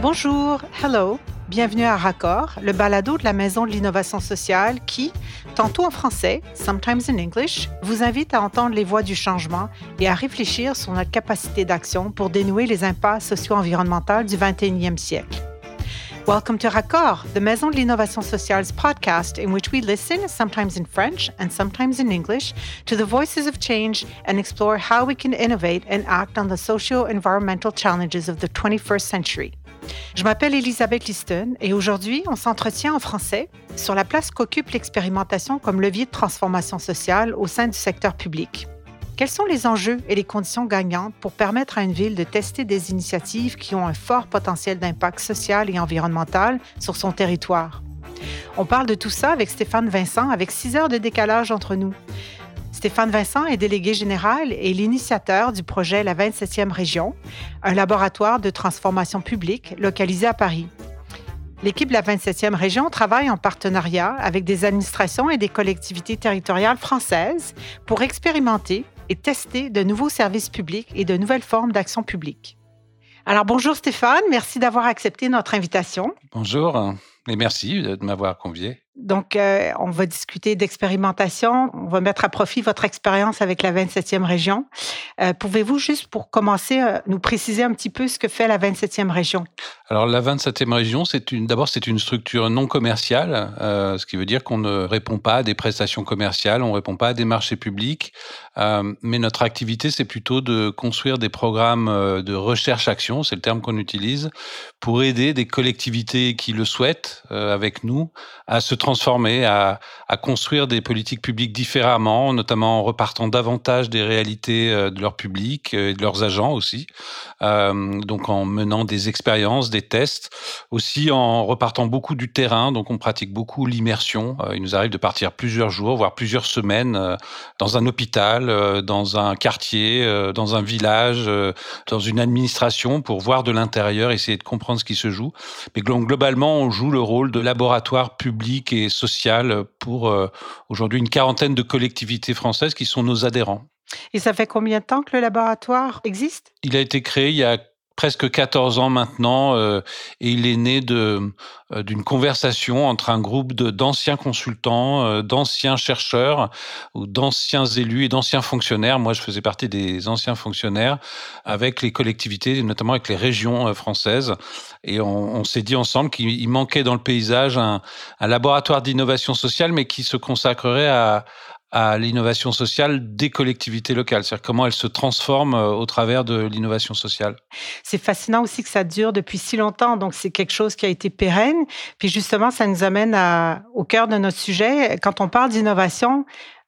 Bonjour, hello, bienvenue à Raccord, le balado de la Maison de l'innovation sociale qui, tantôt en français, sometimes in English, vous invite à entendre les voix du changement et à réfléchir sur notre capacité d'action pour dénouer les impasses socio-environnementales du 21e siècle. Welcome to Raccord, the Maison de l'Innovation Sociale's podcast, in which we listen, sometimes in French and sometimes in English, to the voices of change and explore how we can innovate and act on the socio environmental challenges of the 21st century. Je m'appelle Elisabeth Liston et aujourd'hui, on s'entretient en français sur la place qu'occupe l'expérimentation comme levier de transformation sociale au sein du secteur public. Quels sont les enjeux et les conditions gagnantes pour permettre à une ville de tester des initiatives qui ont un fort potentiel d'impact social et environnemental sur son territoire? On parle de tout ça avec Stéphane Vincent, avec six heures de décalage entre nous. Stéphane Vincent est délégué général et l'initiateur du projet La 27e Région, un laboratoire de transformation publique localisé à Paris. L'équipe de la 27e région travaille en partenariat avec des administrations et des collectivités territoriales françaises pour expérimenter et tester de nouveaux services publics et de nouvelles formes d'action publique. Alors bonjour Stéphane, merci d'avoir accepté notre invitation. Bonjour et merci de m'avoir convié. Donc, euh, on va discuter d'expérimentation. On va mettre à profit votre expérience avec la 27e région. Euh, pouvez-vous, juste pour commencer, euh, nous préciser un petit peu ce que fait la 27e région? Alors, la 27e région, c'est d'abord, c'est une structure non commerciale, ce qui veut dire qu'on ne répond pas à des prestations commerciales, on ne répond pas à des marchés publics. mais notre activité, c'est plutôt de construire des programmes de recherche-action, c'est le terme qu'on utilise, pour aider des collectivités qui le souhaitent avec nous à se transformer, à, construire des politiques publiques différemment, notamment en repartant davantage des réalités euh, de leur public euh, et de leurs agents aussi. Euh, donc en menant des expériences, des tests, aussi en repartant beaucoup du terrain. Donc on pratique beaucoup l'immersion. il nous arrive de partir plusieurs jours, voire plusieurs semaines dans un hôpital, dans un quartier, dans un village, dans une administration pour voir de l'intérieur, essayer de comprendre ce qui se joue. Mais globalement, on joue le rôle de laboratoire public sociale pour euh, aujourd'hui une quarantaine de collectivités françaises qui sont nos adhérents. Et ça fait combien de temps que le laboratoire existe? Il a été créé il y a presque 14 ans maintenant euh, et il est né de euh, d'une conversation entre un groupe d'anciens consultants, euh, d'anciens chercheurs ou d'anciens élus et d'anciens fonctionnaires. Moi, je faisais partie des anciens fonctionnaires avec les collectivités, notamment avec les régions françaises. Et on, on s'est dit ensemble qu'il manquait dans le paysage un, un laboratoire d'innovation sociale, mais qui se consacrerait à, à l'innovation sociale des collectivités locales, c'est-à-dire comment elles se transforment euh, au travers de l'innovation sociale. C'est fascinant aussi que ça dure depuis si longtemps, donc c'est quelque chose qui a été pérenne. Puis justement, ça nous amène à, au cœur de notre sujet. Quand on parle d'innovation,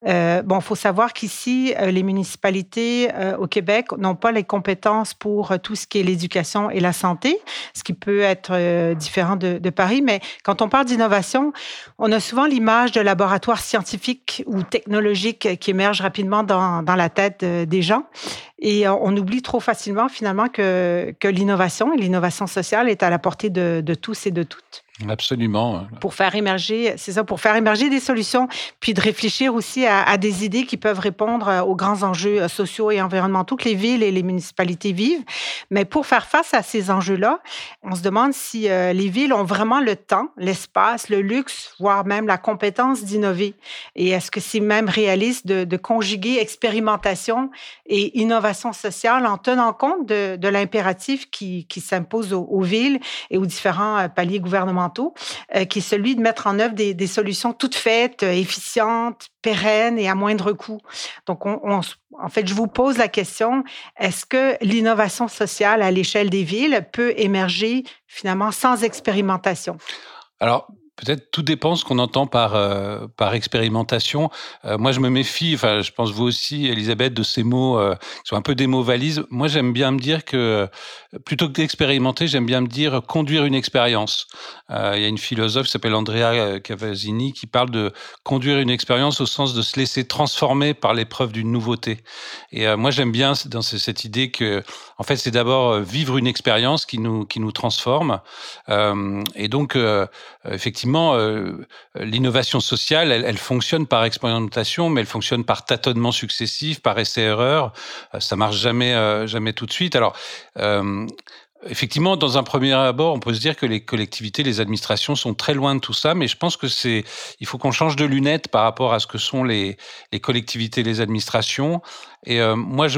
euh, bon, faut savoir qu'ici, euh, les municipalités euh, au Québec n'ont pas les compétences pour tout ce qui est l'éducation et la santé, ce qui peut être différent de, de, Paris. Mais quand on parle d'innovation, on a souvent l'image de laboratoires scientifiques ou technologiques qui émergent rapidement dans, dans la tête des gens. Et on oublie trop facilement finalement que, que l'innovation et l'innovation sociale est à la portée de, de tous et de toutes. Absolument. Pour faire émerger, c'est ça, pour faire émerger des solutions, puis de réfléchir aussi à, des idées qui peuvent répondre euh, aux grands enjeux euh, sociaux et environnementaux que les villes et les municipalités vivent. Mais pour faire face à ces enjeux-là, on se demande si euh, les villes ont vraiment le temps, l'espace, le luxe, voire même la compétence d'innover. Et est-ce que c'est même réaliste de, conjuguer expérimentation et innovation sociale en tenant compte de, l'impératif qui, s'impose aux, aux villes et aux différents paliers gouvernementaux? Euh, qui est celui de mettre en œuvre des, solutions toutes faites, euh, efficientes, pérennes et à moindre coût. Donc, en fait, je vous pose la question, est-ce que l'innovation sociale à l'échelle des villes peut émerger finalement sans expérimentation? Alors, Peut-être tout dépend ce qu'on entend par, euh, par expérimentation. Euh, moi, je me méfie, enfin, je pense vous aussi, Elisabeth, de ces mots euh, qui sont un peu des mots valises. Moi, j'aime bien me dire que plutôt que d'expérimenter, j'aime bien me dire conduire une expérience. il y a une philosophe qui s'appelle Andrea Cavazzini qui parle de conduire une expérience au sens de se laisser transformer par l'épreuve d'une nouveauté. Et moi, j'aime bien dans cette idée que, en fait, c'est d'abord vivre une expérience qui nous, qui nous transforme. et donc, effectivement, euh, l'innovation sociale, elle, fonctionne par expérimentation, mais elle fonctionne par tâtonnement successif, par essai-erreur. Euh, ça marche jamais, euh, jamais tout de suite. Alors, Effectivement, dans un premier abord, on peut se dire que les collectivités, les administrations sont très loin de tout ça, mais je pense que c'est, il faut qu'on change de lunettes par rapport à ce que sont les, les collectivités, les administrations. Et euh, moi,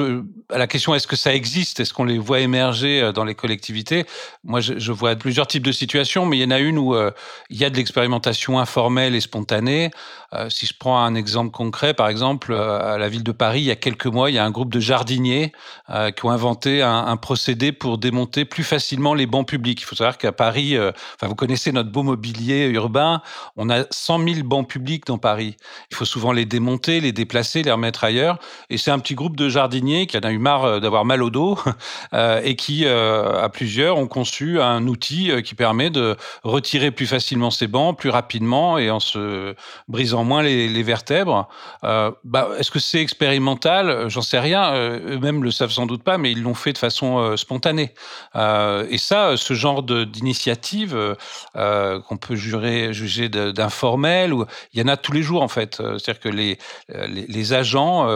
à la question est-ce que ça existe, est-ce qu'on les voit émerger euh, dans les collectivités? Moi, je, vois plusieurs types de situations, mais il y en a une où euh, il y a de l'expérimentation informelle et spontanée. si je prends un exemple concret, par exemple, à la ville de Paris, il y a quelques mois, il y a un groupe de jardiniers qui ont inventé un, un, procédé pour démonter plus facilement les bancs publics. Il faut savoir qu'à Paris, enfin, vous connaissez notre beau mobilier urbain, on a 100 000 bancs publics dans Paris. Il faut souvent les démonter, les déplacer, les remettre ailleurs, et c'est un petit groupe de jardiniers qui en a eu marre euh, d'avoir mal au dos euh, et qui, euh, à plusieurs, ont conçu un outil qui permet de retirer plus facilement ses bancs, plus rapidement et en se brisant moins les, vertèbres. Bah, est-ce que c'est expérimental? J'en sais rien. Eux-mêmes le savent sans doute pas, mais ils l'ont fait de façon spontanée. et ça, ce genre d'initiative qu'on peut jurer, juger d'informel, il y en a tous les jours en fait. C'est-à-dire que les, les, les agents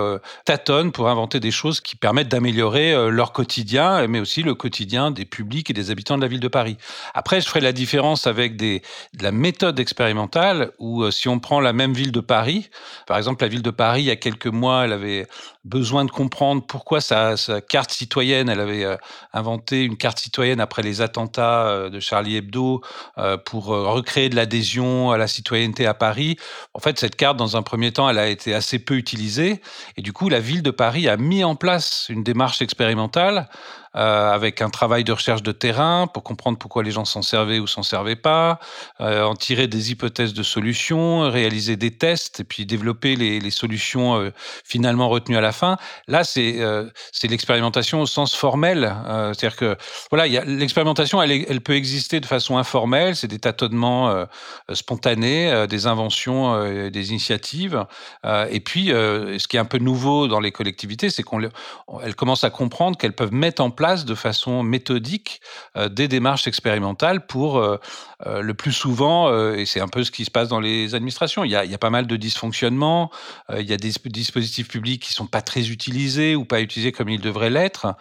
tâtonnent pour inventer des choses qui permettent d'améliorer euh, leur quotidien, mais aussi le quotidien des publics et des habitants de la ville de Paris. Après, je ferai la différence avec des, de la méthode expérimentale, où euh, si on prend la même ville de Paris, par exemple la ville de Paris, il y a quelques mois, elle avait besoin de comprendre pourquoi sa, sa carte citoyenne, elle avait euh, inventé une carte citoyenne après les attentats de Charlie Hebdo pour recréer de l'adhésion à la citoyenneté à Paris. En fait, cette carte, dans un premier temps, elle a été assez peu utilisée, et du coup, la ville de Paris a mis en place une démarche expérimentale euh, avec un travail de recherche de terrain pour comprendre pourquoi les gens s'en servaient ou s'en servaient pas, euh, en tirer des hypothèses de solutions, réaliser des tests et puis développer les, solutions euh, finalement retenues à la fin. Là, c'est c'est l'expérimentation au sens formel, c'est-à-dire que voilà, l'expérimentation, elle, elle, peut exister de façon informelle, c'est des tâtonnements spontanés, des inventions, des initiatives, et puis ce qui est un peu nouveau dans les collectivités, c'est qu'elles commencent à comprendre qu'elles peuvent mettre en place de façon méthodique euh, des démarches expérimentales pour euh, euh, le plus souvent, et c'est un peu ce qui se passe dans les administrations, il y a, il y a pas mal de dysfonctionnements, il y a des dispositifs publics qui sont pas très utilisés ou pas utilisés comme ils devraient l'être,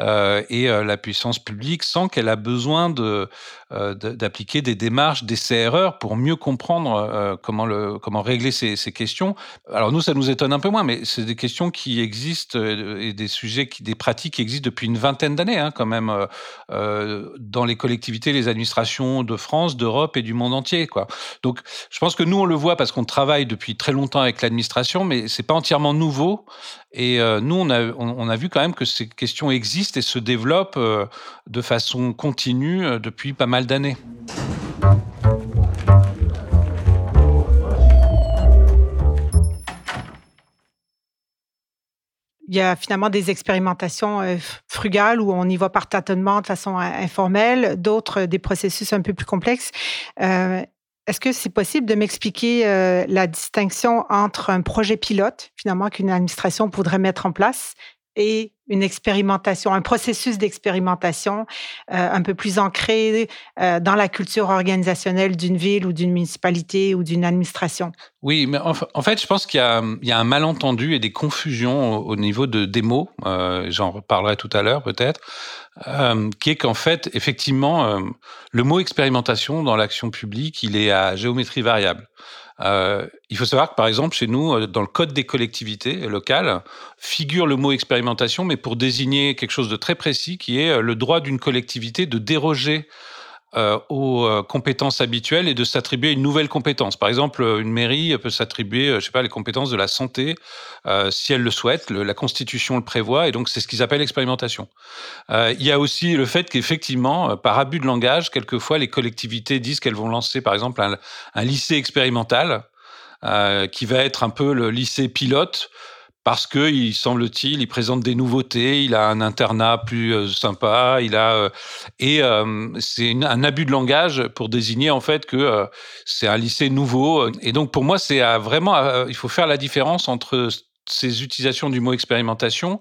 et la puissance publique sent qu'elle a besoin de d'appliquer des démarches, des erreurs pour mieux comprendre comment, le, comment régler ces, questions. Alors nous, ça nous étonne un peu moins, mais c'est des questions qui existent et des sujets, des pratiques qui existent depuis une vingtaine d'années, hein, quand même, euh, euh, dans les collectivités, les administrations de France, d'Europe et du monde entier. Quoi. Donc, je pense que nous, on le voit parce qu'on travaille depuis très longtemps avec l'administration, mais c'est pas entièrement nouveau. Et euh, nous, on a, on, a vu quand même que ces questions existent et se développent de façon continue depuis pas mal d'années. il y a finalement des expérimentations euh, frugales où on y va par tâtonnement de façon euh, informelle, d'autres euh, des processus un peu plus complexes. Est-ce que c'est possible de m'expliquer la distinction entre un projet pilote, finalement, qu'une administration voudrait mettre en place, et une expérimentation, un processus d'expérimentation euh, un peu plus ancré euh, dans la culture organisationnelle d'une ville ou d'une municipalité ou d'une administration. Oui, mais en, fait, je pense qu'il y, a un malentendu et des confusions au, niveau de, des mots, euh, j'en reparlerai tout à l'heure peut-être, qui est qu'en fait, effectivement, le mot expérimentation dans l'action publique, il est à géométrie variable. Euh, il faut savoir que, par exemple, chez nous, euh, dans le code des collectivités locales, figure le mot expérimentation, mais pour désigner quelque chose de très précis, qui est euh, le droit d'une collectivité de déroger euh, aux euh, compétences habituelles et de s'attribuer une nouvelle compétence. Par exemple, une mairie peut s'attribuer, euh, je sais pas, les compétences de la santé euh, si elle le souhaite. La Constitution le prévoit et donc c'est ce qu'ils appellent l'expérimentation. Euh, il y a aussi le fait qu'effectivement, par abus de langage, quelquefois les collectivités disent qu'elles vont lancer, par exemple, un lycée expérimental. qui va être un peu le lycée pilote parce que il semble-t-il, il présente des nouveautés, il a un internat plus euh, sympa, il a euh, et euh, c'est un abus de langage pour désigner en fait que c'est un lycée nouveau. Et donc pour moi, c'est vraiment, il faut faire la différence entre ces utilisations du mot expérimentation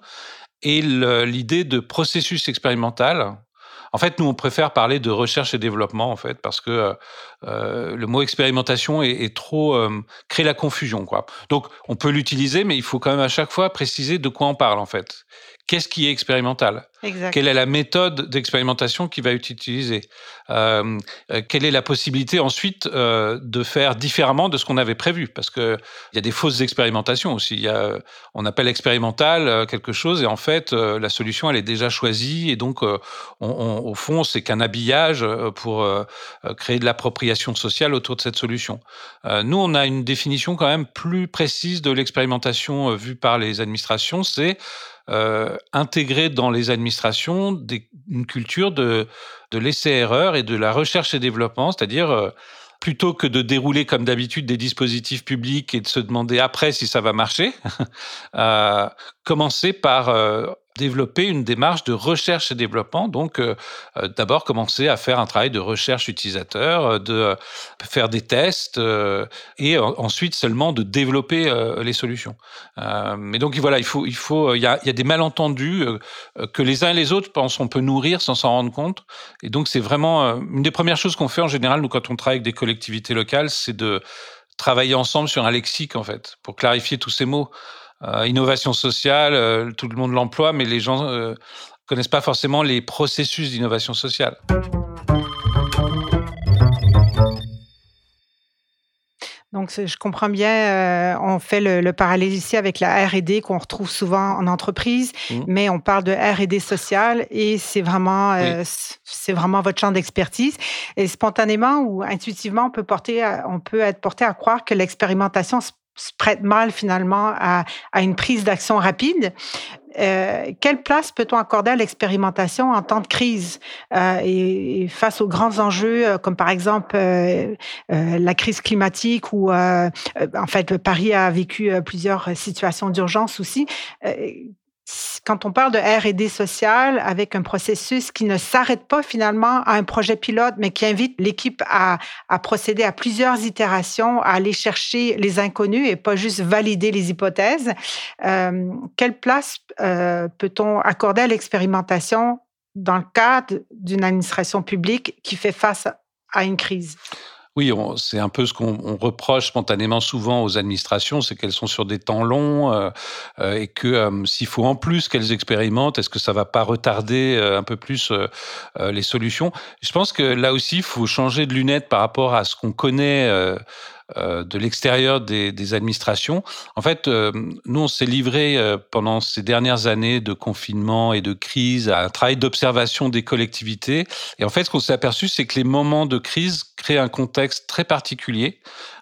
et l'idée de processus expérimental en fait, nous, on préfère parler de recherche et développement, en fait, parce que euh, euh le mot expérimentation est, trop euh, crée la confusion, quoi. Donc, on peut l'utiliser, mais il faut quand même à chaque fois préciser de quoi on parle, en fait. Qu'est-ce qui est expérimental? Quelle est la méthode d'expérimentation qu'il va utiliser euh, euh, Quelle est la possibilité ensuite euh, de faire différemment de ce qu'on avait prévu? Parce qu'il y a des fausses expérimentations aussi. Y a, on appelle expérimental quelque chose et en fait, la solution, elle est déjà choisie et donc, au fond, c'est qu'un habillage pour créer de l'appropriation sociale autour de cette solution. nous, on a une définition quand même plus précise de l'expérimentation vue par les administrations, c'est euh, intégrer dans les administrations une culture de, de l'essai-erreur et de la recherche et développement, c'est-à-dire euh, plutôt que de dérouler comme d'habitude des dispositifs publics et de se demander après si ça va marcher, euh, commencer par développer une démarche de recherche et développement. Donc, euh, euh, d'abord commencer à faire un travail de recherche utilisateur, euh, de faire des tests et ensuite seulement de développer les solutions. mais donc voilà, il faut, il faut, il y a, il y a des malentendus que les uns et les autres pensent on peut nourrir sans s'en rendre compte. Et donc c'est vraiment une des premières choses qu'on fait en général nous quand on travaille avec des collectivités locales, c'est de travailler ensemble sur un lexique en fait pour clarifier tous ces mots. Euh, innovation sociale, euh, tout le monde l'emploie, mais les gens ne euh, connaissent pas forcément les processus d'innovation sociale. Donc, je comprends bien, on fait le, parallèle ici avec la R&D qu'on retrouve souvent en entreprise, mmh. mais on parle de R&D sociale et c'est vraiment, c'est vraiment votre champ d'expertise. Et spontanément ou intuitivement, on peut, porter, on peut être porté à croire que l'expérimentation se prête mal finalement à, une prise d'action rapide. Euh, quelle place peut-on accorder à l'expérimentation en temps de crise euh, et, face aux grands enjeux euh, comme par exemple la crise climatique ou en fait Paris a vécu plusieurs situations d'urgence aussi quand on parle de R&D social avec un processus qui ne s'arrête pas finalement à un projet pilote, mais qui invite l'équipe à, procéder à plusieurs itérations, à aller chercher les inconnus et pas juste valider les hypothèses, euh, quelle place euh, peut-on accorder à l'expérimentation dans le cadre d'une administration publique qui fait face à une crise? Oui, c'est un peu ce qu'on reproche spontanément souvent aux administrations, c'est qu'elles sont sur des temps longs euh, euh, et que euh, s'il faut en plus qu'elles expérimentent, est-ce que ça va pas retarder un peu plus les solutions? Je pense que là aussi, il faut changer de lunettes par rapport à ce qu'on connaît de l'extérieur des, administrations. En fait, euh, nous, on s'est livré euh, pendant ces dernières années de confinement et de crise à un travail d'observation des collectivités. Et en fait, ce qu'on s'est aperçu, c'est que les moments de crise créent un contexte très particulier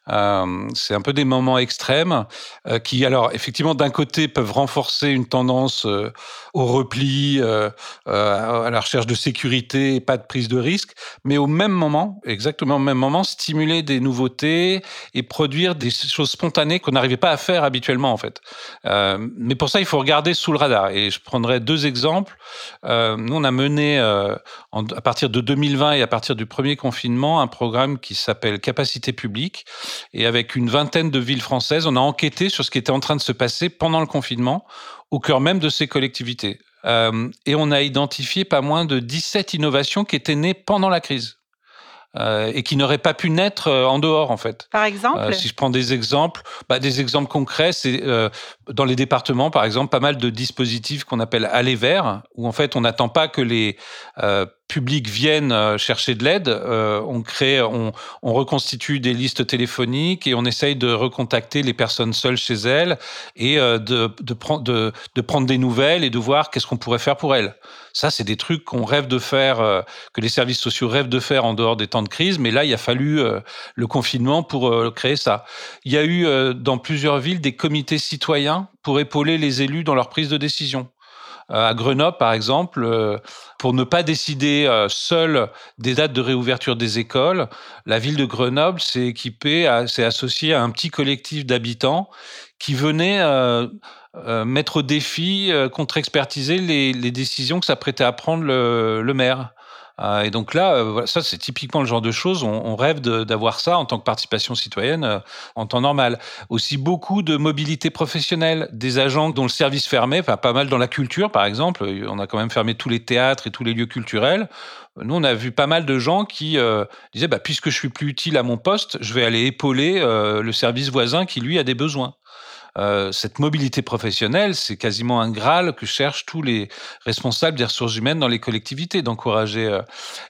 euh, c'est un peu des moments extrêmes euh, qui, alors, effectivement, d'un côté, peuvent renforcer une tendance euh, au repli, à la recherche de sécurité pas de prise de risque, mais au même moment, exactement au même moment, stimuler des nouveautés et produire des choses spontanées qu'on n'arrivait pas à faire habituellement, en fait. mais pour ça, il faut regarder sous le radar. Et je prendrai deux exemples. nous, on a mené, à partir de 2020 et à partir du premier confinement, un programme qui s'appelle Capacité publique et avec une vingtaine de villes françaises, on a enquêté sur ce qui était en train de se passer pendant le confinement, au cœur même de ces collectivités. Euh, et on a identifié pas moins de 17 innovations qui étaient nées pendant la crise. Euh, et qui n'auraient pas pu naître euh, en dehors, en fait. Par exemple Si je prends des exemples, bah, des exemples concrets, c'est dans les départements, par exemple, pas mal de dispositifs qu'on appelle aller vers, où en fait on n'attend pas que les publics viennent euh, chercher de l'aide, euh, on crée, on, reconstitue des listes téléphoniques et on essaye de recontacter les personnes seules chez elles et euh, de, de, de, prendre des nouvelles et de voir qu'est-ce qu'on pourrait faire pour elles. Ça, c'est des trucs qu'on rêve de faire, que les services sociaux rêvent de faire en dehors des temps de crise, mais là, il a fallu le confinement pour créer ça. Il y a eu dans plusieurs villes des comités citoyens pour épauler les élus dans leur prise de décision. Euh, à Grenoble, par exemple, euh, pour ne pas décider euh, seul des dates de réouverture des écoles, la ville de Grenoble s'est équipée, s'est associée à un petit collectif d'habitants qui venaient mettre au défi, contre-expertiser les, les, décisions que s'apprêtait à prendre le, le maire. Euh, et donc là, euh, ça c'est typiquement le genre de choses, on, rêve d'avoir ça en tant que participation citoyenne euh, en temps normal. Aussi beaucoup de mobilité professionnelle, des agents dont le service enfin, pas mal dans la culture par exemple, on a quand même fermé tous les théâtres et tous les lieux culturels. Nous, on a vu pas mal de gens qui disaient, bah, puisque je suis plus utile à mon poste, je vais aller épauler le service voisin qui lui a des besoins. Euh, cette mobilité professionnelle, c'est quasiment un graal que cherchent tous les responsables des ressources humaines dans les collectivités, d'encourager. Euh.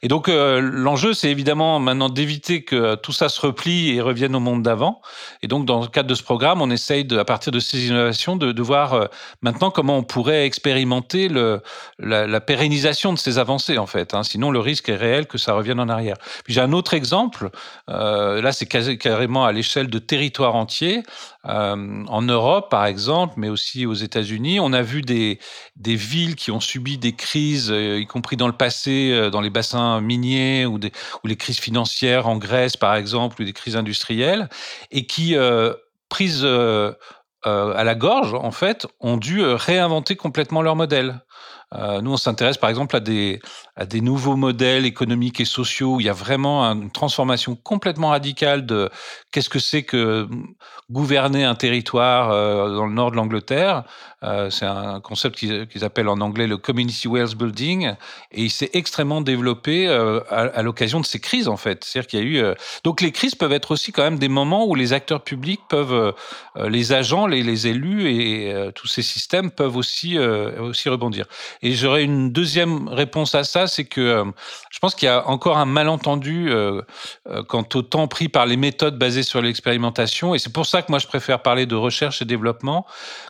Et donc, euh, l'enjeu, c'est évidemment maintenant d'éviter que tout ça se replie et revienne au monde d'avant. Et donc, dans le cadre de ce programme, on essaye, de, à partir de ces innovations, de, voir maintenant comment on pourrait expérimenter la, pérennisation de ces avancées, en fait. Hein. Sinon, le risque est réel que ça revienne en arrière. Puis, j'ai un autre exemple. là, c'est carrément à l'échelle de territoires entiers. En Europe, par exemple, mais aussi aux États-Unis. On a vu des, villes qui ont subi des crises, euh, y compris dans le passé, euh, dans les bassins miniers ou, les crises financières en Grèce, par exemple, ou des crises industrielles, et qui, euh, prises à la gorge, en fait, ont dû réinventer complètement leur modèle. nous, on s'intéresse par exemple à des, à des nouveaux modèles économiques et sociaux où il y a vraiment une transformation complètement radicale de qu'est-ce que c'est que gouverner un territoire euh, dans le nord de l'Angleterre. Euh, c'est un concept qu'ils appellent en anglais le Community Wealth Building, et il s'est extrêmement développé euh, à, l'occasion de ces crises en fait. C'est-à-dire qu'il y a eu donc les crises peuvent être aussi quand même des moments où les acteurs publics peuvent, les agents, les, les élus et tous ces systèmes peuvent aussi aussi rebondir. Et j'aurais une deuxième réponse à ça, c'est que je pense qu'il y a encore un malentendu quant au temps pris par les méthodes basées sur l'expérimentation, et c'est pour ça que moi je préfère parler de recherche et développement.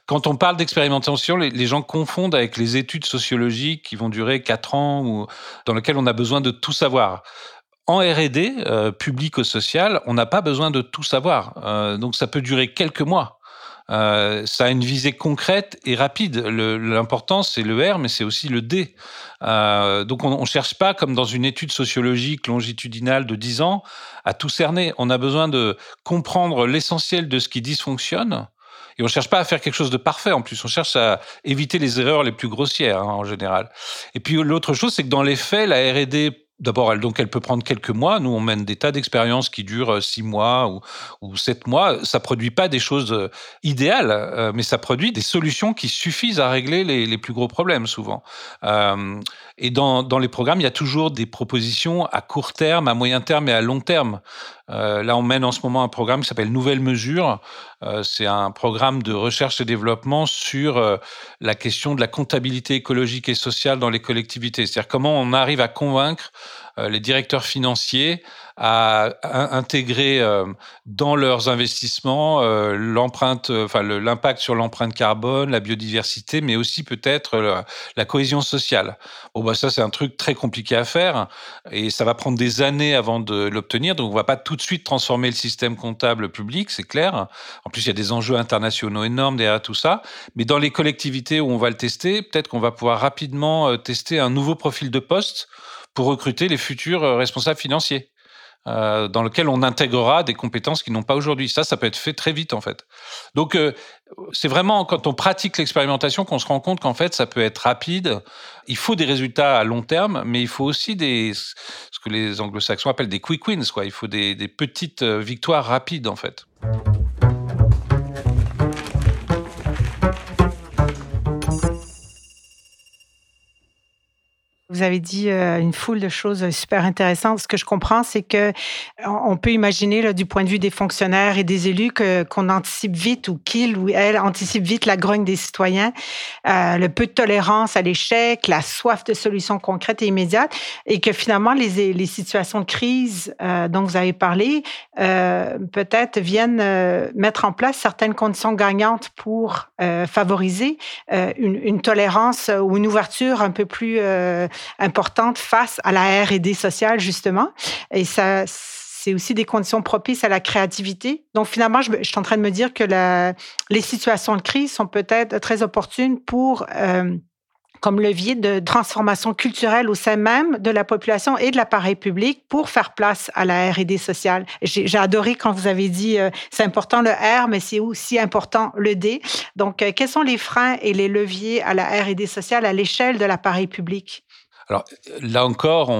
Quand on parle d'expérimentation, les, gens confondent avec les études sociologiques qui vont durer quatre ans ou dans lesquelles on a besoin de tout savoir. En R&D, euh, public ou social, on n'a pas besoin de tout savoir. Euh, donc ça peut durer quelques mois. Euh, ça a une visée concrète et rapide. L'important, c'est le R, mais c'est aussi le D. Euh, donc, on ne cherche pas, comme dans une étude sociologique longitudinale de 10 ans, à tout cerner. On a besoin de comprendre l'essentiel de ce qui dysfonctionne. Et on ne cherche pas à faire quelque chose de parfait en plus. On cherche à éviter les erreurs les plus grossières hein, en général. Et puis l'autre chose, c'est que dans les faits, la R&D D'abord, elle, donc, elle peut prendre quelques mois. Nous, on mène des tas d'expériences qui durent euh, six mois ou, sept mois. Ça produit pas des choses euh, idéales, euh, mais ça produit des solutions qui suffisent à régler les, plus gros problèmes, souvent. Et dans, les programmes, il y a toujours des propositions à court terme, à moyen terme et à long terme. Euh, là, on mène en ce moment un programme qui s'appelle Nouvelles mesures. Euh, c'est un programme de recherche et développement sur euh, la question de la comptabilité écologique et sociale dans les collectivités. C'est-à-dire comment on arrive à convaincre les directeurs financiers à, intégrer euh, dans leurs investissements euh, l'empreinte, euh, enfin l'impact sur l'empreinte carbone, la biodiversité, mais aussi peut-être la, cohésion sociale. Bon, bah ça c'est un truc très compliqué à faire et ça va prendre des années avant de l'obtenir. Donc on va pas tout de suite transformer le système comptable public, c'est clair. En plus il y a des enjeux internationaux énormes derrière tout ça. Mais dans les collectivités où on va le tester, peut-être qu'on va pouvoir rapidement tester un nouveau profil de poste recruter les futurs responsables financiers. Euh, dans lequel on intégrera des compétences qui n'ont pas aujourd'hui. Ça, ça peut être fait très vite en fait. Donc euh, c'est vraiment quand on pratique l'expérimentation qu'on se rend compte qu'en fait ça peut être rapide. Il faut des résultats à long terme, mais il faut aussi des ce que les anglo-saxons appellent des quick wins. Quoi. Il faut des, petites euh, victoires rapides en fait. Vous avez dit euh, une foule de choses super intéressantes. Ce que je comprends, c'est que on peut imaginer, là, du point de vue des fonctionnaires et des élus, que qu'on anticipe vite ou qu'ils ou elles anticipent vite la grogne des citoyens, euh, le peu de tolérance à l'échec, la soif de solutions concrètes et immédiates, et que finalement les, les situations de crise euh, dont vous avez parlé, euh, peut-être viennent euh, mettre en place certaines conditions gagnantes pour euh, favoriser une, une, tolérance ou une ouverture un peu plus importante face à la R&D sociale, justement. Et ça, c'est aussi des conditions propices à la créativité. Donc, finalement, je, suis en train de me dire que les situations de crise sont peut-être très opportunes pour... Euh, comme levier de transformation culturelle au sein même de la population et de l'appareil public pour faire place à la R&D sociale. J'ai adoré quand vous avez dit euh, c'est important le R, mais c'est aussi important le D. Donc, euh, quels sont les freins et les leviers à la R&D sociale à l'échelle de l'appareil public? Alors là encore,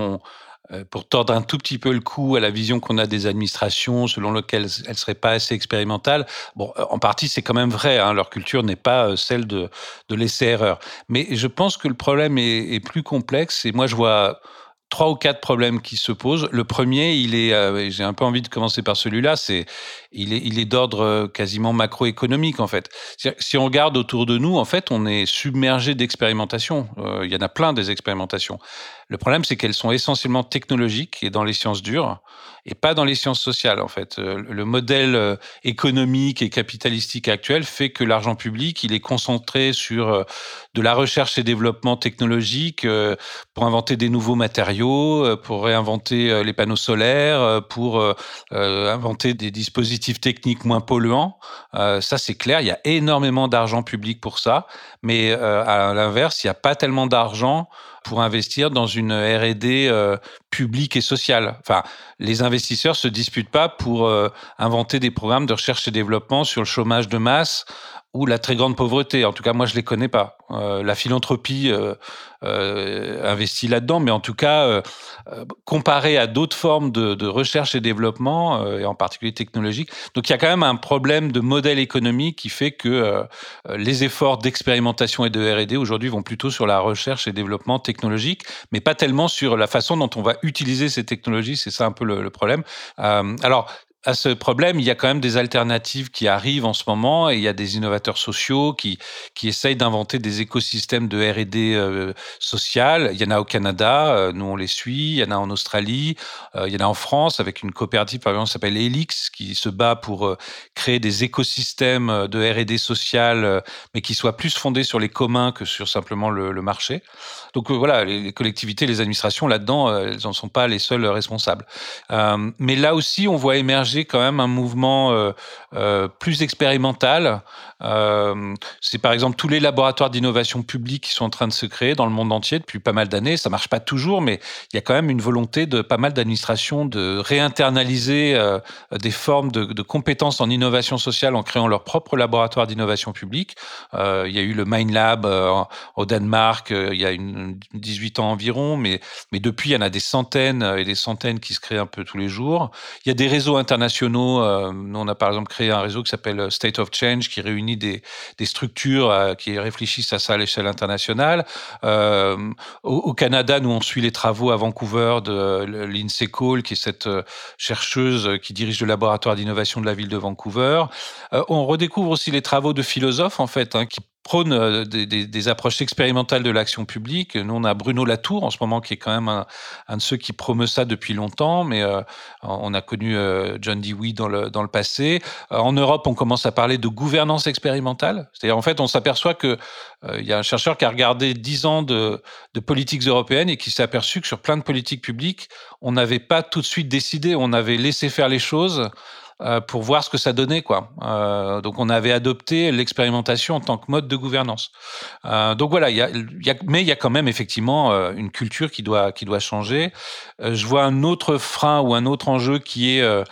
euh, pour tordre un tout petit peu le coup à la vision qu'on a des administrations selon lesquelles elles ne seraient pas assez expérimentales. Bon, euh, en partie, c'est quand même vrai. Hein, leur culture n'est pas euh, celle de, de laisser erreur. Mais je pense que le problème est, plus complexe. Et moi, je vois trois ou quatre problèmes qui se posent. Le premier, il est, j'ai un peu envie de commencer par celui-là, c'est il est, il est d'ordre quasiment macroéconomique en fait. Si on regarde autour de nous, en fait, on est submergé d'expérimentations. il y en a plein des expérimentations. Le problème, c'est qu'elles sont essentiellement technologiques et dans les sciences dures et pas dans les sciences sociales. En fait, euh, le modèle euh, économique et capitalistique actuel fait que l'argent public, il est concentré sur euh, de la recherche et développement technologique pour inventer des nouveaux matériaux, pour réinventer les panneaux solaires, pour inventer des dispositifs techniques moins polluants. Ça, c'est clair. Il y a énormément d'argent public pour ça, mais à l'inverse, il n'y a pas tellement d'argent pour investir dans une R&D euh, publique et sociale. Enfin, les investisseurs se disputent pas pour euh, inventer des programmes de recherche et développement sur le chômage de masse ou la très grande pauvreté. En tout cas, moi, je les connais pas. Euh, la philanthropie euh, euh, investit là-dedans, mais en tout cas, euh, euh, comparé à d'autres formes de, de, recherche et développement, et en particulier technologique, donc il y a quand même un problème de modèle économique qui fait que les efforts d'expérimentation et de R&D aujourd'hui vont plutôt sur la recherche et développement technologique, mais pas tellement sur la façon dont on va utiliser ces technologies. C'est ça un peu le, le problème. alors, à ce problème, il y a quand même des alternatives qui arrivent en ce moment et il y a des innovateurs sociaux qui, qui essayent d'inventer des écosystèmes de R&D euh, social. Il y en a au Canada, euh, nous on les suit, il y en a en Australie, euh, il y en a en France avec une coopérative par exemple qui s'appelle Helix qui se bat pour euh, créer des écosystèmes de R&D social mais qui soient plus fondés sur les communs que sur simplement le, le marché. Donc voilà, les, les, collectivités, les administrations là-dedans, elles n'en sont pas les seules responsables. mais là aussi, on voit émerger quand même un mouvement euh, euh, plus expérimental. Euh, c'est par exemple tous les laboratoires d'innovation publique qui sont en train de se créer dans le monde entier depuis pas mal d'années. Ça marche pas toujours, mais il y a quand même une volonté de pas mal d'administrations de réinternaliser des formes de, compétences en innovation sociale en créant leur propre laboratoire d'innovation publique. Il y a eu le MindLab au Danemark il y a une, 18 ans environ, mais, mais depuis, il y en a des centaines et des centaines qui se créent un peu tous les jours. Il y a des réseaux internationaux internationaux. Euh, nous, on a par exemple créé un réseau qui s'appelle State of Change, qui réunit des, des structures euh, qui réfléchissent à ça à l'échelle internationale. Euh, au, Canada, nous, on suit les travaux à Vancouver de Lindsay Cole, qui est cette chercheuse qui dirige le laboratoire d'innovation de la ville de Vancouver. on redécouvre aussi les travaux de philosophes, en fait, hein, prône euh, des, approches expérimentales de l'action publique. Nous, on a Bruno Latour en ce moment, qui est quand même un, de ceux qui promeut ça depuis longtemps, mais euh, on a connu euh, John Dewey dans le, dans le passé. En Europe, on commence à parler de gouvernance expérimentale. C'est-à-dire, en fait, on s'aperçoit que il y a un chercheur qui a regardé dix ans de, de politiques européennes et qui s'est aperçu que sur plein de politiques publiques, on n'avait pas tout de suite décidé, on avait laissé faire les choses euh, pour voir ce que ça donnait. Quoi. Euh, donc on avait adopté l'expérimentation en tant que mode de gouvernance. Euh, donc voilà, y a, y a, mais il y a quand même effectivement euh, une culture qui doit, qui doit changer. Je vois un autre frein ou un autre enjeu qui est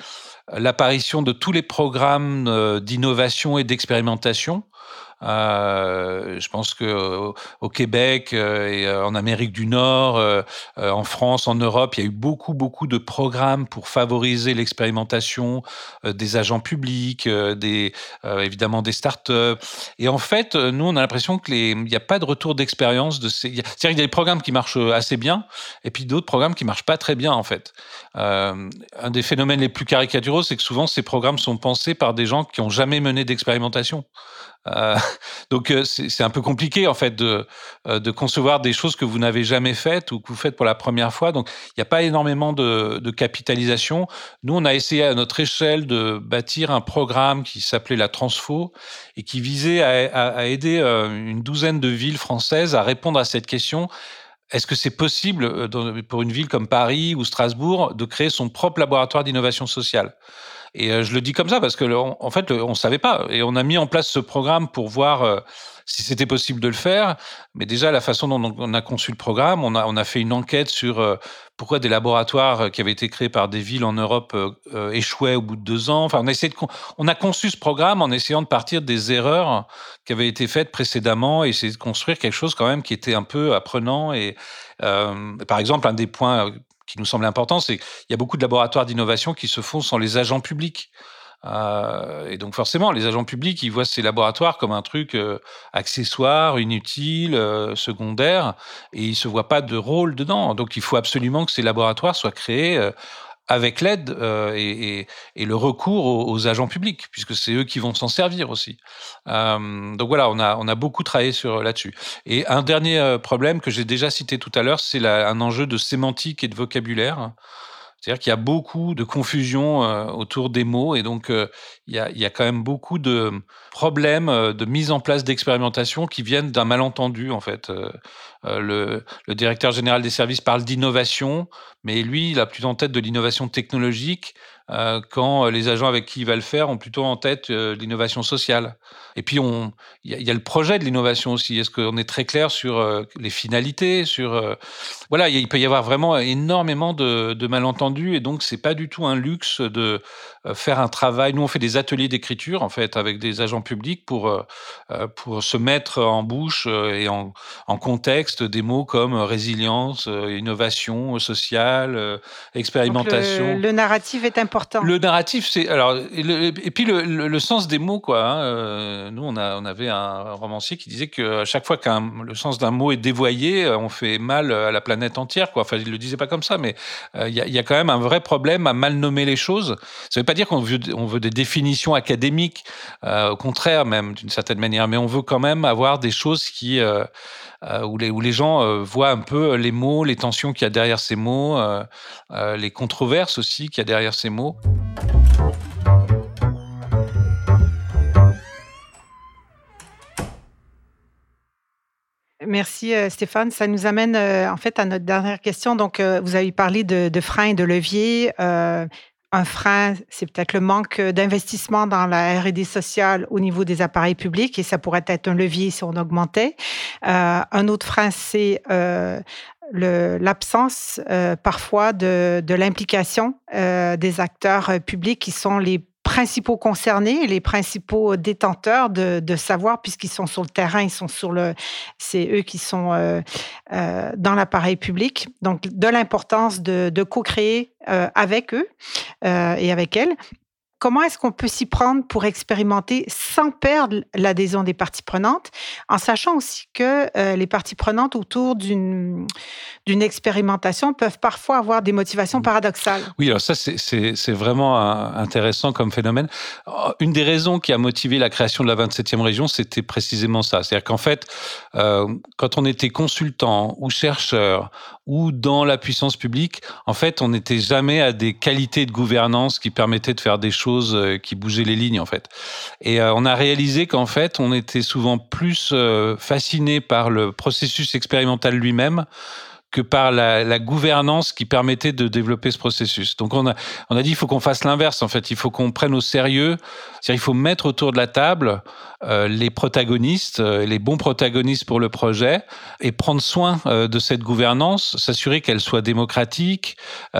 l'apparition de tous les programmes d'innovation et d'expérimentation. Euh, je pense que au, Québec euh, et euh, en Amérique du Nord, en France, en Europe, il y a eu beaucoup, beaucoup de programmes pour favoriser l'expérimentation des agents publics, évidemment des startups. Et en fait, nous, on a l'impression que les, il n'y a pas de retour d'expérience de ces. C'est-à-dire qu'il y a des programmes qui marchent assez bien, et puis d'autres programmes qui marchent pas très bien en fait. un des phénomènes les plus caricaturaux, c'est que souvent ces programmes sont pensés par des gens qui ont jamais mené d'expérimentation. Euh, donc euh, c'est un peu compliqué en fait de, euh, de concevoir des choses que vous n'avez jamais faites ou que vous faites pour la première fois. Donc il n'y a pas énormément de, capitalisation. Nous, on a essayé à notre échelle de bâtir un programme qui s'appelait la Transfo et qui visait à aider une douzaine de villes françaises à répondre à cette question. Est-ce que c'est possible pour une ville comme Paris ou Strasbourg de créer son propre laboratoire d'innovation sociale? Et euh, je le dis comme ça parce que, en fait, on ne savait pas. Et on a mis en place ce programme pour voir euh, si c'était possible de le faire. Mais déjà, la façon dont on a conçu le programme, on a, fait une enquête sur euh, pourquoi des laboratoires qui avaient été créés par des villes en Europe échouaient au bout de deux ans. Enfin, on a, essayé de, on a conçu ce programme en essayant de partir des erreurs qui avaient été faites précédemment et essayer de construire quelque chose quand même qui était un peu apprenant. Et par exemple, un des points qui nous semble important, c'est qu'il y a beaucoup de laboratoires d'innovation qui se font sans les agents publics. Euh, et donc forcément, les agents publics, ils voient ces laboratoires comme un truc euh, accessoire, inutile, euh, secondaire, et ils se voient pas de rôle dedans. Donc il faut absolument que ces laboratoires soient créés avec l'aide et, le recours aux, agents publics, puisque c'est eux qui vont s'en servir aussi. donc voilà, on a, on a beaucoup travaillé sur là-dessus. Et un dernier problème que j'ai déjà cité tout à l'heure, c'est un enjeu de sémantique et de vocabulaire. C'est-à-dire qu'il y a beaucoup de confusion autour des mots et donc il y, a, quand même beaucoup de problèmes de mise en place d'expérimentation qui viennent d'un malentendu en fait. le, directeur général des services parle d'innovation, mais lui, il a plus en tête de l'innovation technologique euh, quand euh, les agents avec qui il va le faire ont plutôt en tête euh, l'innovation sociale. Et puis, il y, y, a le projet de l'innovation aussi. Est-ce qu'on est très clair sur les finalités sur, Voilà, il peut y avoir vraiment énormément de, de malentendus et donc, c'est pas du tout un luxe de faire un travail. Nous, on fait des ateliers d'écriture, en fait, avec des agents publics pour, pour se mettre en bouche et en, en contexte des mots comme résilience, innovation sociale, expérimentation. le narratif est important le narratif, c'est alors et, puis le, sens des mots quoi. Hein, euh, nous, on avait un romancier qui disait que chaque fois qu'un le sens d'un mot est dévoyé, euh, on fait mal à la planète entière quoi. Enfin, il le disait pas comme ça, mais euh, il y, a, quand même un vrai problème à mal nommer les choses. Ça veut pas dire qu'on veut on veut des définitions académiques, au contraire même d'une certaine manière, mais on veut quand même avoir des choses qui où les, où, les, gens voient un peu les mots, les tensions qu'il y a derrière ces mots, les controverses aussi qu'il y a derrière ces mots. Merci euh, Stéphane. Ça nous amène euh, en fait à notre dernière question. Donc, euh, vous avez parlé de, freins et de leviers. Un frein, c'est peut-être le manque d'investissement dans la R&D sociale au niveau des appareils publics et ça pourrait être un levier si on augmentait. un autre frein, c'est l'absence euh, parfois de, de l'implication euh, des acteurs euh, publics qui sont les principaux concernés, les principaux détenteurs de, savoir, puisqu'ils sont sur le terrain, ils sont sur le, c'est eux qui sont euh, euh, dans l'appareil public. Donc, de l'importance de, de co-créer euh, avec eux et avec elles Comment est-ce qu'on peut s'y prendre pour expérimenter sans perdre l'adhésion des parties prenantes, en sachant aussi que euh, les parties prenantes autour d'une expérimentation peuvent parfois avoir des motivations mmh. paradoxales Oui, alors ça, c'est vraiment intéressant comme phénomène. Oh, une des raisons qui a motivé la création de la 27e région, c'était précisément ça. C'est-à-dire qu'en fait, euh, quand on était consultant ou chercheur ou dans la puissance publique, en fait, on n'était jamais à des qualités de gouvernance qui permettaient de faire des choses euh, qui bougeaient les lignes, en fait. Et euh, on a réalisé qu'en fait, on était souvent plus euh, fasciné par le processus expérimental lui-même que par la, gouvernance qui permettait de développer ce processus. Donc on a, on a dit il faut qu'on fasse l'inverse en fait, il faut qu'on prenne au sérieux, c'est-à-dire il faut mettre autour de la table les protagonistes, euh, les bons protagonistes pour le projet et prendre soin euh, de cette gouvernance, s'assurer qu'elle soit démocratique,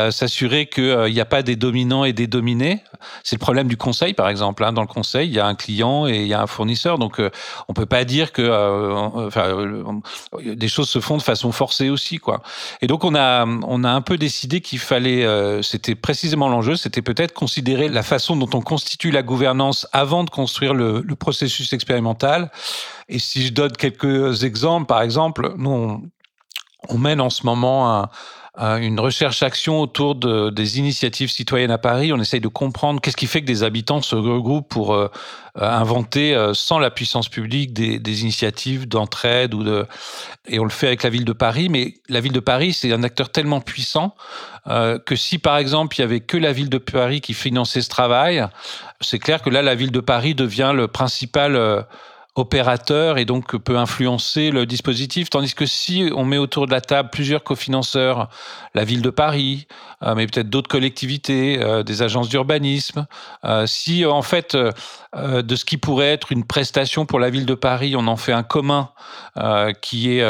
s'assurer qu'il n'y a pas des dominants et des dominés. C'est le problème du conseil par exemple. Hein. Dans le conseil, il y a un client et il y a un fournisseur, donc on peut pas dire que des choses se font de façon forcée aussi quoi. Et donc on a on a un peu décidé qu'il fallait, euh, c'était précisément l'enjeu, c'était peut-être considérer la façon dont on constitue la gouvernance avant de construire le, processus expérimental. Et si je donne quelques exemples, par exemple, nous on, on mène en ce moment un, une recherche-action autour de, des initiatives citoyennes à Paris. On essaye de comprendre qu'est-ce qui fait que des habitants se regroupent pour euh, euh, inventer, euh, sans la puissance publique, des, initiatives d'entraide. Et on le fait avec la ville de Paris. Mais la ville de Paris, c'est un acteur tellement puissant que si, par exemple, il y avait que la ville de Paris qui finançait ce travail, c'est clair que là, la ville de Paris devient le principal opérateur et donc peut influencer le dispositif. Tandis que si on met autour de la table plusieurs cofinanceurs, la ville de Paris, euh, mais peut-être d'autres collectivités, euh, des agences d'urbanisme, euh, si en fait de ce qui pourrait être une prestation pour la ville de Paris, on en fait un commun qui est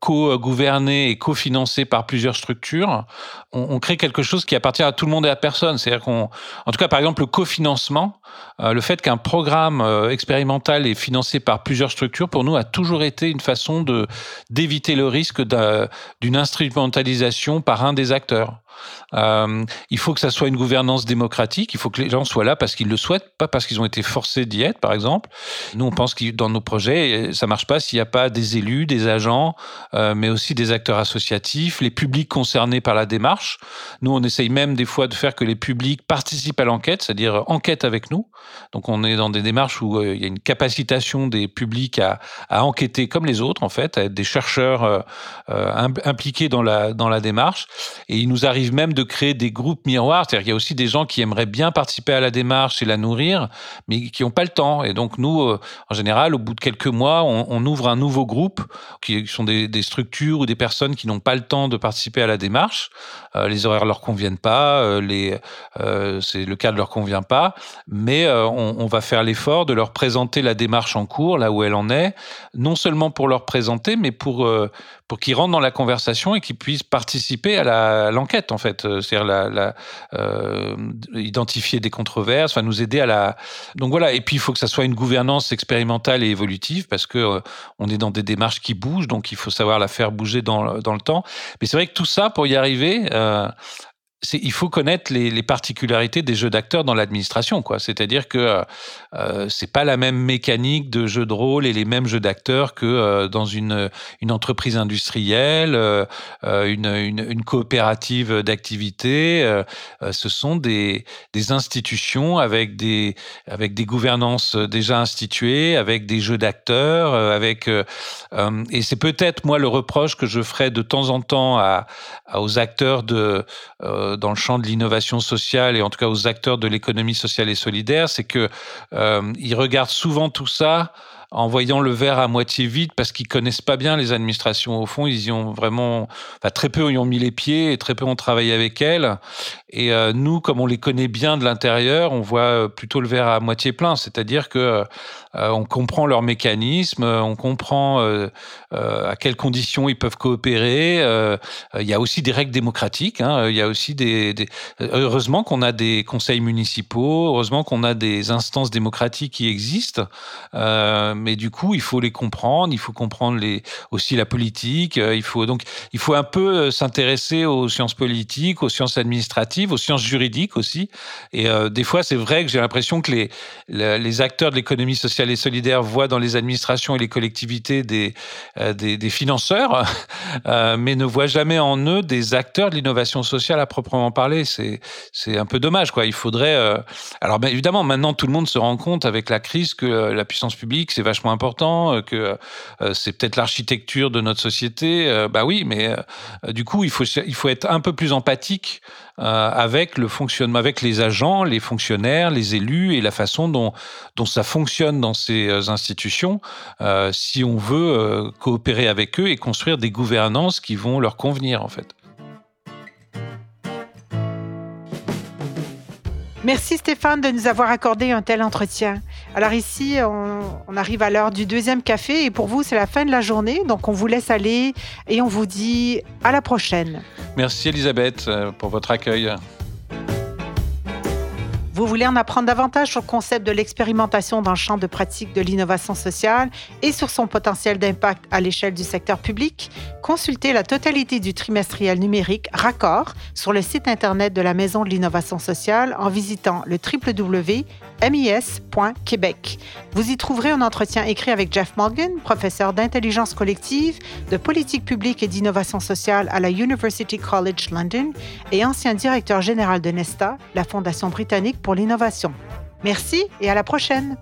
co-gouverné et cofinancé par plusieurs structures, on, on, crée quelque chose qui appartient à tout le monde et à personne. C'est-à-dire qu'on, en tout cas par exemple le cofinancement, le fait qu'un programme expérimental est financé par plusieurs structures, pour nous a toujours été une façon de d'éviter le risque d'une instrumentalisation par un des acteurs. Euh, il faut que ça soit une gouvernance démocratique. Il faut que les gens soient là parce qu'ils le souhaitent, pas parce qu'ils ont été forcés d'y être, par exemple. Nous, on pense que dans nos projets, ça marche pas s'il n'y a pas des élus, des agents, euh, mais aussi des acteurs associatifs, les publics concernés par la démarche. Nous, on essaye même des fois de faire que les publics participent à l'enquête, c'est-à-dire enquêtent avec nous. Donc, on est dans des démarches où euh, il y a une capacitation des publics à, à, enquêter comme les autres, en fait, à être des chercheurs euh, impliqués dans la, dans la démarche. Et il nous arrive même de créer des groupes miroirs, c'est-à-dire qu'il y a aussi des gens qui aimeraient bien participer à la démarche et la nourrir, mais qui n'ont pas le temps. Et donc, nous, en général, au bout de quelques mois, on, ouvre un nouveau groupe qui sont des, structures ou des personnes qui n'ont pas le temps de participer à la démarche. Euh, les horaires leur conviennent pas, euh, euh, c'est le cadre leur convient pas, mais euh, on, va faire l'effort de leur présenter la démarche en cours, là où elle en est, non seulement pour leur présenter, mais pour euh, pour qu'ils rentrent dans la conversation et qu'ils puissent participer à l'enquête en fait, c'est-à-dire la, la identifier des controverses, enfin nous aider à la. Donc voilà, et puis il faut que ça soit une gouvernance expérimentale et évolutive parce que on est dans des démarches qui bougent, donc il faut savoir la faire bouger dans, dans le temps. Mais c'est vrai que tout ça, pour y arriver, euh, il faut connaître les, particularités des jeux d'acteurs dans l'administration. C'est-à-dire que euh, c'est pas la même mécanique de jeu de rôle et les mêmes jeux d'acteurs que euh, dans une, entreprise industrielle, euh, une, coopérative d'activité. Euh, ce sont des, institutions avec des avec des gouvernances déjà instituées, avec des jeux d'acteurs, avec et c'est peut-être moi le reproche que je ferai de temps en temps aux acteurs de dans le champ de l'innovation sociale et en tout cas aux acteurs de l'économie sociale et solidaire, c'est que euh, ils regardent souvent tout ça en voyant le verre à moitié vide parce qu'ils connaissent pas bien les administrations. Au fond, ils y ont vraiment, enfin, très peu y ont mis les pieds et très peu ont travaillé avec elles. Et euh, nous, comme on les connaît bien de l'intérieur, on voit plutôt le verre à moitié plein, c'est-à-dire que euh, on comprend leurs mécanismes, on comprend euh, euh, à quelles conditions ils peuvent coopérer. Euh, il y a aussi des règles démocratiques. Hein, y a aussi des, heureusement qu'on a des conseils municipaux, heureusement qu'on a des instances démocratiques qui existent. mais du coup, il faut les comprendre. Il faut comprendre aussi la politique. il faut donc il faut un peu s'intéresser aux sciences politiques, aux sciences administratives, aux sciences juridiques aussi. Et des fois, c'est vrai que j'ai l'impression que les acteurs de l'économie sociale sociale et solidaire dans les administrations et les collectivités des, euh, des, financeurs, euh, mais ne voit jamais en eux des acteurs de l'innovation sociale à proprement parler. C'est, un peu dommage, quoi. Il faudrait. Euh... Alors, bien évidemment, maintenant, tout le monde se rend compte avec la crise que la puissance publique, c'est vachement important, que c'est peut-être l'architecture de notre société. bah oui, mais du coup, il faut, il faut être un peu plus empathique avec le fonctionnement, avec les agents, les fonctionnaires, les élus et la façon dont, dont ça fonctionne dans dans ces euh, institutions euh, si on veut euh, coopérer avec eux et construire des gouvernances qui vont leur convenir en fait. Merci Stéphane de nous avoir accordé un tel entretien. Alors ici, on, arrive à l'heure du deuxième café et pour vous, c'est la fin de la journée. Donc on vous laisse aller et on vous dit à la prochaine. Merci Elisabeth pour votre accueil. Vous voulez en apprendre davantage sur le concept de l'expérimentation dans le champ de pratique de l'innovation sociale et sur son potentiel d'impact à l'échelle du secteur public? Consultez la totalité du trimestriel numérique Raccord sur le site Internet de la Maison de l'innovation sociale en visitant le www.mis.québec. Vous y trouverez un entretien écrit avec Jeff Morgan, professeur d'intelligence collective, de politique publique et d'innovation sociale à la University College London et ancien directeur général de Nesta, la fondation britannique pour l'innovation. Merci et à la prochaine.